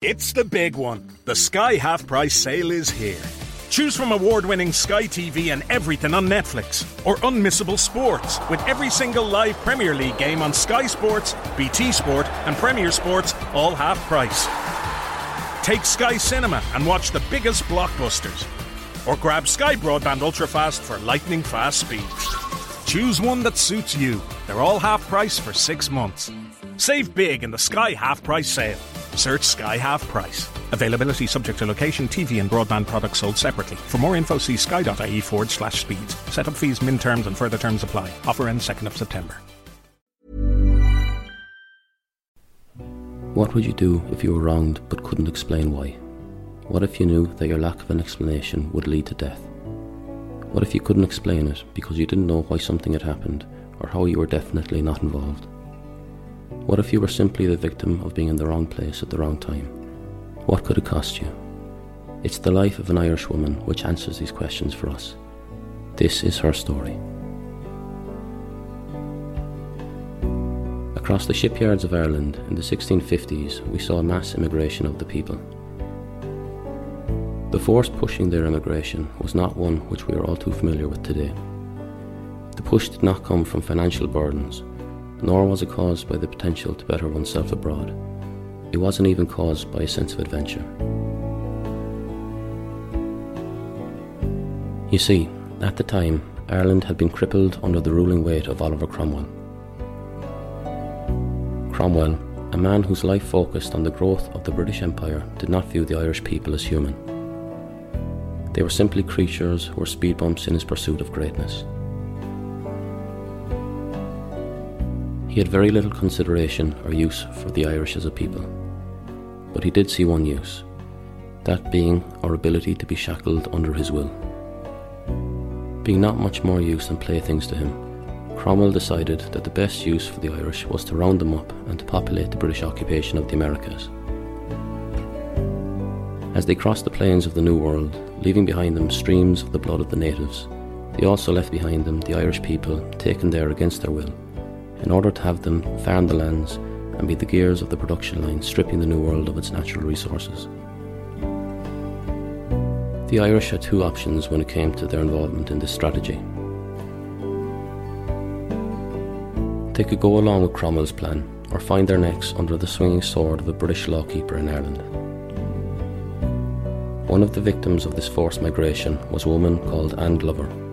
It's the big one. The Sky Half Price sale is here. Choose from award winning Sky TV and everything on Netflix, or unmissable sports with every single live Premier League game on Sky Sports, BT Sport, and Premier Sports, all half price. Take Sky Cinema and watch the biggest blockbusters, or grab Sky Broadband Ultrafast for lightning fast speeds. Choose one that suits you. They're all half price for six months. Save big in the Sky Half Price sale. Search Sky Half Price. Availability subject to location, TV and broadband products sold separately. For more info, see sky.ie forward slash speeds. Setup fees, min terms and further terms apply. Offer ends 2nd of September. What would you do if you were wronged but couldn't explain why? What if you knew that your lack of an explanation would lead to death? What if you couldn't explain it because you didn't know why something had happened or how you were definitely not involved? What if you were simply the victim of being in the wrong place at the wrong time? What could it cost you? It's the life of an Irish woman which answers these questions for us. This is her story. Across the shipyards of Ireland in the 1650s, we saw mass immigration of the people. The force pushing their immigration was not one which we are all too familiar with today. The push did not come from financial burdens, nor was it caused by the potential to better oneself abroad. It wasn't even caused by a sense of adventure. You see, at the time, Ireland had been crippled under the ruling weight of Oliver Cromwell. Cromwell, a man whose life focused on the growth of the British Empire, did not view the Irish people as human. They were simply creatures who were speed bumps in his pursuit of greatness. He had very little consideration or use for the Irish as a people, but he did see one use that being our ability to be shackled under his will. Being not much more use than playthings to him, Cromwell decided that the best use for the Irish was to round them up and to populate the British occupation of the Americas. As they crossed the plains of the New World, leaving behind them streams of the blood of the natives, they also left behind them the Irish people taken there against their will in order to have them farm the lands and be the gears of the production line stripping the New World of its natural resources. The Irish had two options when it came to their involvement in this strategy. They could go along with Cromwell's plan or find their necks under the swinging sword of a British lawkeeper in Ireland. One of the victims of this forced migration was a woman called Anne Glover.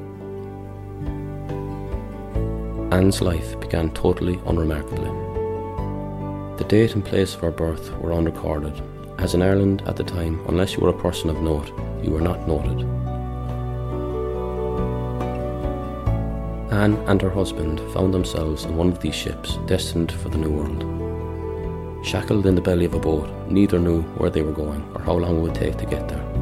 Anne's life began totally unremarkably. The date and place of her birth were unrecorded, as in Ireland at the time, unless you were a person of note, you were not noted. Anne and her husband found themselves on one of these ships destined for the New World. Shackled in the belly of a boat, neither knew where they were going or how long it would take to get there.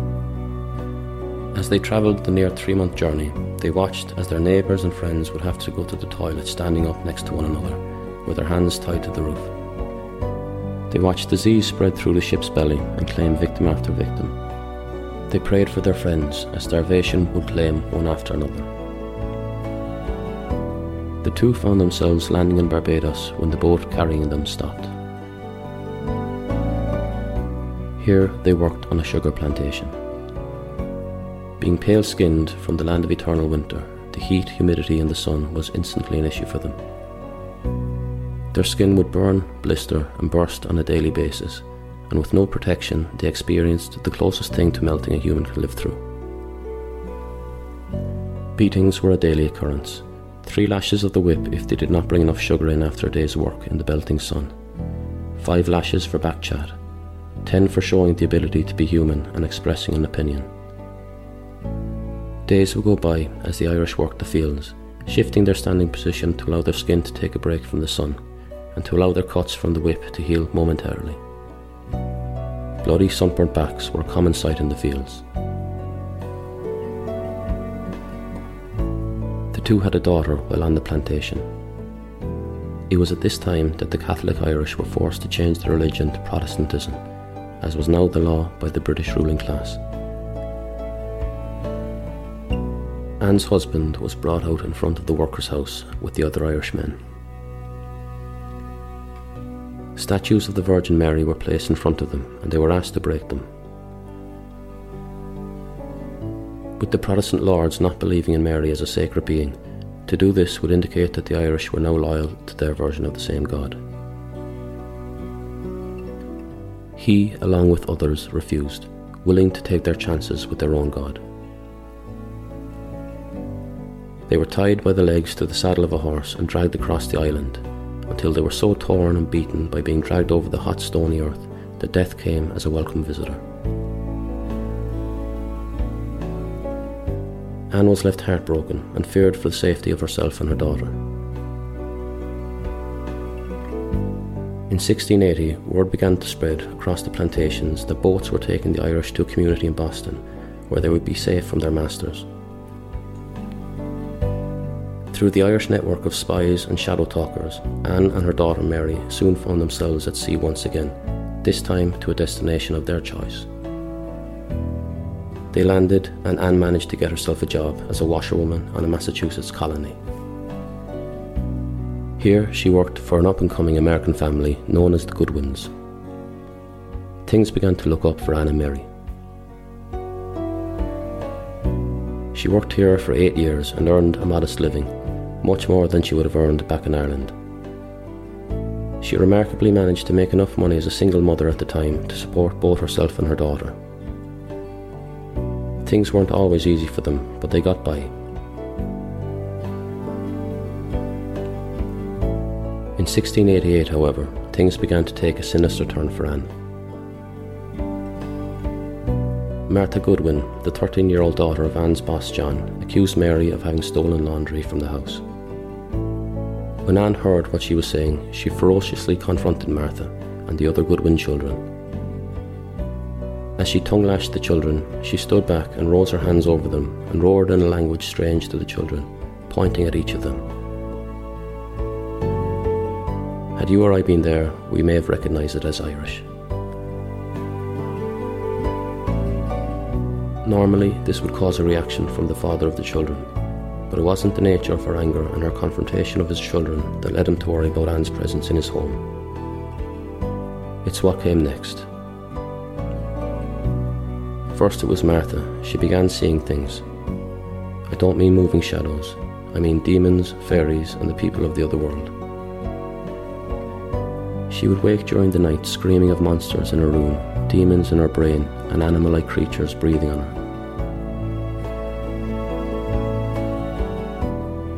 As they travelled the near three month journey, they watched as their neighbours and friends would have to go to the toilet standing up next to one another, with their hands tied to the roof. They watched disease spread through the ship's belly and claim victim after victim. They prayed for their friends as starvation would claim one after another. The two found themselves landing in Barbados when the boat carrying them stopped. Here they worked on a sugar plantation. Being pale skinned from the land of eternal winter, the heat, humidity, and the sun was instantly an issue for them. Their skin would burn, blister, and burst on a daily basis, and with no protection, they experienced the closest thing to melting a human could live through. Beatings were a daily occurrence. Three lashes of the whip if they did not bring enough sugar in after a day's work in the belting sun. Five lashes for back chat. Ten for showing the ability to be human and expressing an opinion. Days would go by as the Irish worked the fields, shifting their standing position to allow their skin to take a break from the sun, and to allow their cuts from the whip to heal momentarily. Bloody sunburnt backs were a common sight in the fields. The two had a daughter while on the plantation. It was at this time that the Catholic Irish were forced to change their religion to Protestantism, as was now the law by the British ruling class. Anne's husband was brought out in front of the workers' house with the other Irishmen. Statues of the Virgin Mary were placed in front of them, and they were asked to break them. With the Protestant lords not believing in Mary as a sacred being, to do this would indicate that the Irish were now loyal to their version of the same God. He, along with others, refused, willing to take their chances with their own God. They were tied by the legs to the saddle of a horse and dragged across the island until they were so torn and beaten by being dragged over the hot stony earth that death came as a welcome visitor. Anne was left heartbroken and feared for the safety of herself and her daughter. In 1680, word began to spread across the plantations that boats were taking the Irish to a community in Boston where they would be safe from their masters. Through the Irish network of spies and shadow talkers, Anne and her daughter Mary soon found themselves at sea once again, this time to a destination of their choice. They landed, and Anne managed to get herself a job as a washerwoman on a Massachusetts colony. Here, she worked for an up and coming American family known as the Goodwins. Things began to look up for Anne and Mary. She worked here for eight years and earned a modest living, much more than she would have earned back in Ireland. She remarkably managed to make enough money as a single mother at the time to support both herself and her daughter. Things weren't always easy for them, but they got by. In 1688, however, things began to take a sinister turn for Anne. Martha Goodwin, the 13 year old daughter of Anne's boss John, accused Mary of having stolen laundry from the house. When Anne heard what she was saying, she ferociously confronted Martha and the other Goodwin children. As she tongue lashed the children, she stood back and rose her hands over them and roared in a language strange to the children, pointing at each of them. Had you or I been there, we may have recognised it as Irish. Normally, this would cause a reaction from the father of the children, but it wasn't the nature of her anger and her confrontation of his children that led him to worry about Anne's presence in his home. It's what came next. First it was Martha. She began seeing things. I don't mean moving shadows, I mean demons, fairies, and the people of the other world. She would wake during the night screaming of monsters in her room, demons in her brain, and animal like creatures breathing on her.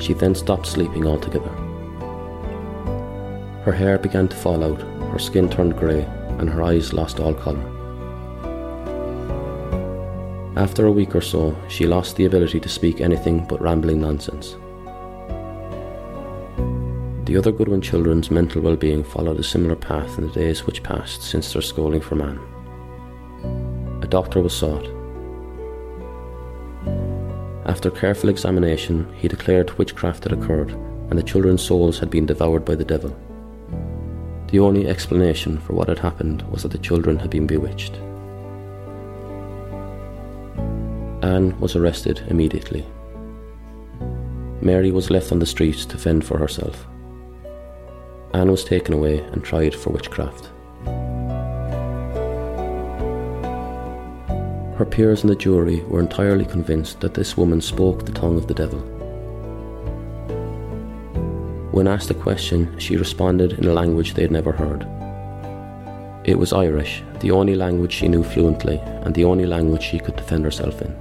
She then stopped sleeping altogether. Her hair began to fall out, her skin turned grey, and her eyes lost all colour. After a week or so, she lost the ability to speak anything but rambling nonsense. The other Goodwin children's mental well being followed a similar path in the days which passed since their schooling for man. A doctor was sought, after careful examination, he declared witchcraft had occurred and the children's souls had been devoured by the devil. The only explanation for what had happened was that the children had been bewitched. Anne was arrested immediately. Mary was left on the streets to fend for herself. Anne was taken away and tried for witchcraft. Her peers in the jury were entirely convinced that this woman spoke the tongue of the devil. When asked a question, she responded in a language they had never heard. It was Irish, the only language she knew fluently, and the only language she could defend herself in.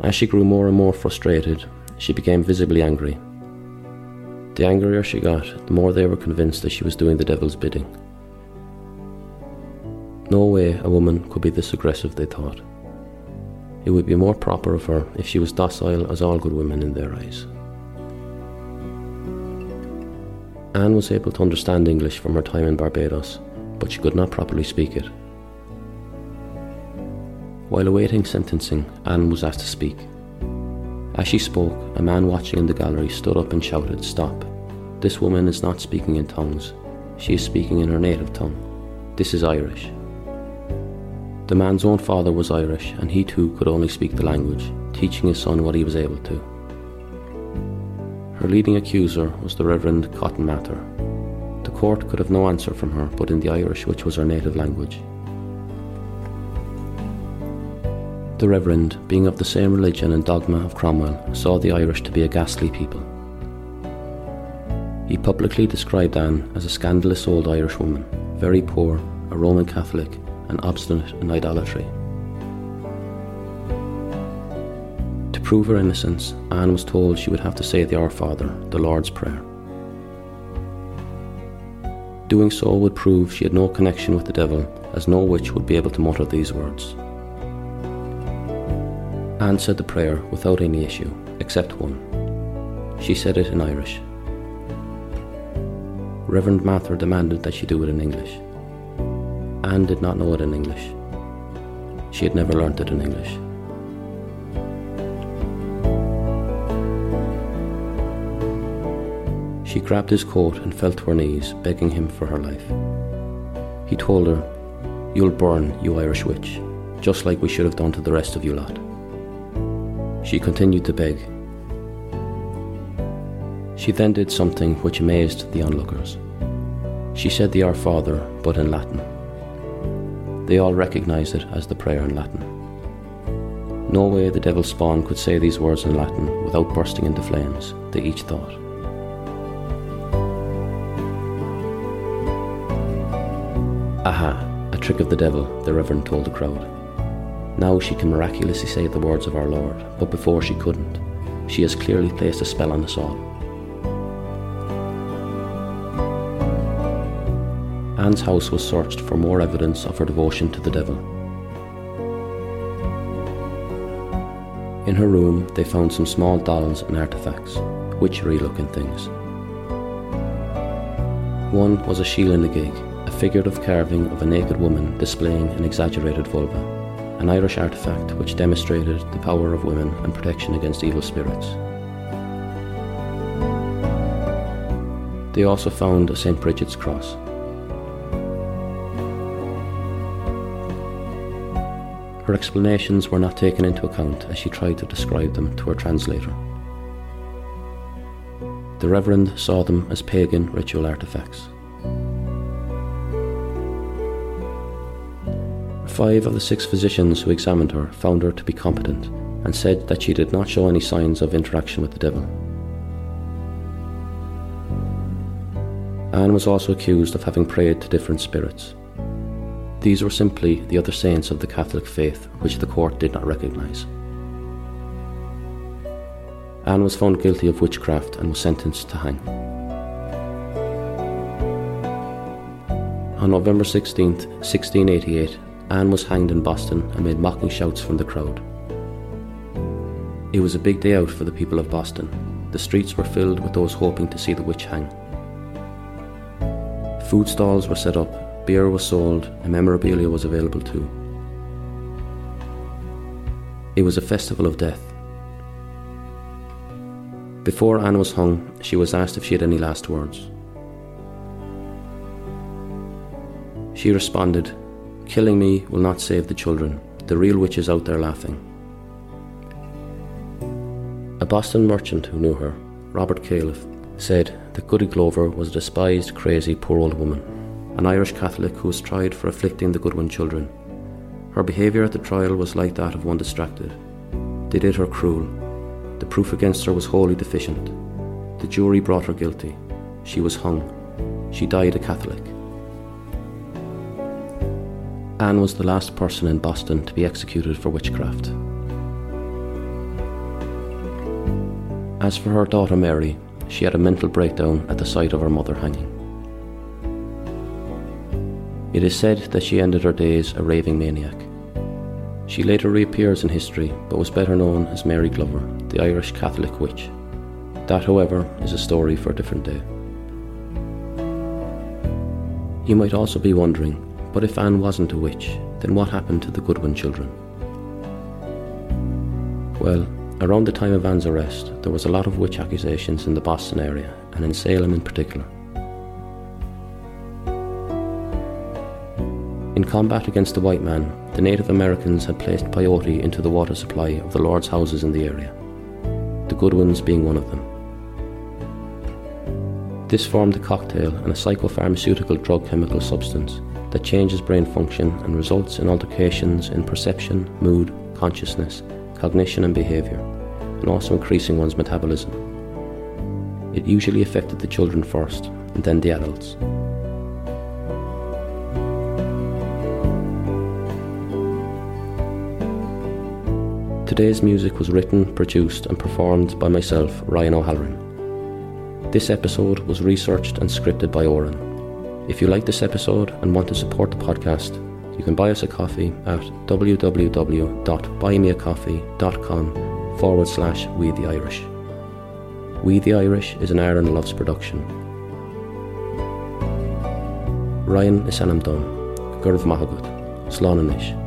As she grew more and more frustrated, she became visibly angry. The angrier she got, the more they were convinced that she was doing the devil's bidding. No way a woman could be this aggressive, they thought. It would be more proper of her if she was docile as all good women in their eyes. Anne was able to understand English from her time in Barbados, but she could not properly speak it. While awaiting sentencing, Anne was asked to speak. As she spoke, a man watching in the gallery stood up and shouted, Stop. This woman is not speaking in tongues. She is speaking in her native tongue. This is Irish. The man's own father was Irish, and he too could only speak the language, teaching his son what he was able to. Her leading accuser was the Reverend Cotton Mather. The court could have no answer from her but in the Irish, which was her native language. The Reverend, being of the same religion and dogma of Cromwell, saw the Irish to be a ghastly people. He publicly described Anne as a scandalous old Irish woman, very poor, a Roman Catholic, and obstinate in idolatry. To prove her innocence, Anne was told she would have to say the Our Father, the Lord's Prayer. Doing so would prove she had no connection with the devil, as no witch would be able to mutter these words. Anne said the prayer without any issue, except one. She said it in Irish. Reverend Mather demanded that she do it in English. Anne did not know it in English. She had never learnt it in English. She grabbed his coat and fell to her knees, begging him for her life. He told her, You'll burn, you Irish witch, just like we should have done to the rest of you lot. She continued to beg. She then did something which amazed the onlookers. She said the Our Father, but in Latin. They all recognised it as the prayer in Latin. No way the devil's spawn could say these words in Latin without bursting into flames, they each thought. Aha, a trick of the devil, the Reverend told the crowd. Now she can miraculously say the words of our Lord, but before she couldn't. She has clearly placed a spell on us all. Anne's house was searched for more evidence of her devotion to the devil. In her room, they found some small dolls and artifacts, witchery looking things. One was a Sheelagh na gig, a figurative carving of a naked woman displaying an exaggerated vulva, an Irish artifact which demonstrated the power of women and protection against evil spirits. They also found a St. Bridget's cross, Her explanations were not taken into account as she tried to describe them to her translator. The Reverend saw them as pagan ritual artifacts. Five of the six physicians who examined her found her to be competent and said that she did not show any signs of interaction with the devil. Anne was also accused of having prayed to different spirits. These were simply the other saints of the Catholic faith, which the court did not recognise. Anne was found guilty of witchcraft and was sentenced to hang. On November 16, 1688, Anne was hanged in Boston made mocking shouts from the crowd. It was a big day out for the people of Boston. The streets were filled with those hoping to see the witch hang. Food stalls were set up beer was sold, and memorabilia was available too. It was a festival of death. Before Anne was hung, she was asked if she had any last words. She responded, Killing me will not save the children. The real witch is out there laughing. A Boston merchant who knew her, Robert Calef, said that Goody Glover was a despised, crazy, poor old woman an Irish Catholic who was tried for afflicting the Goodwin children. Her behaviour at the trial was like that of one distracted. They did her cruel. The proof against her was wholly deficient. The jury brought her guilty. She was hung. She died a Catholic. Anne was the last person in Boston to be executed for witchcraft. As for her daughter Mary, she had a mental breakdown at the sight of her mother hanging. It is said that she ended her days a raving maniac. She later reappears in history, but was better known as Mary Glover, the Irish Catholic witch. That, however, is a story for a different day. You might also be wondering, but if Anne wasn't a witch, then what happened to the Goodwin children? Well, around the time of Anne's arrest, there was a lot of witch accusations in the Boston area, and in Salem in particular. In combat against the white man, the Native Americans had placed peyote into the water supply of the Lord's houses in the area, the Goodwins being one of them. This formed a cocktail and a psychopharmaceutical drug chemical substance that changes brain function and results in altercations in perception, mood, consciousness, cognition, and behaviour, and also increasing one's metabolism. It usually affected the children first, and then the adults. Today's music was written, produced, and performed by myself, Ryhan O'Halloran. This episode was researched and scripted by Oran. If you like this episode and want to support the podcast, you can buy us a coffee at www.buymeacoffee.com forward slash We the Irish. We the Irish is an Aaron Loves production. Ryan is Anam Dunn, Gurv Mahagut, Slánanish.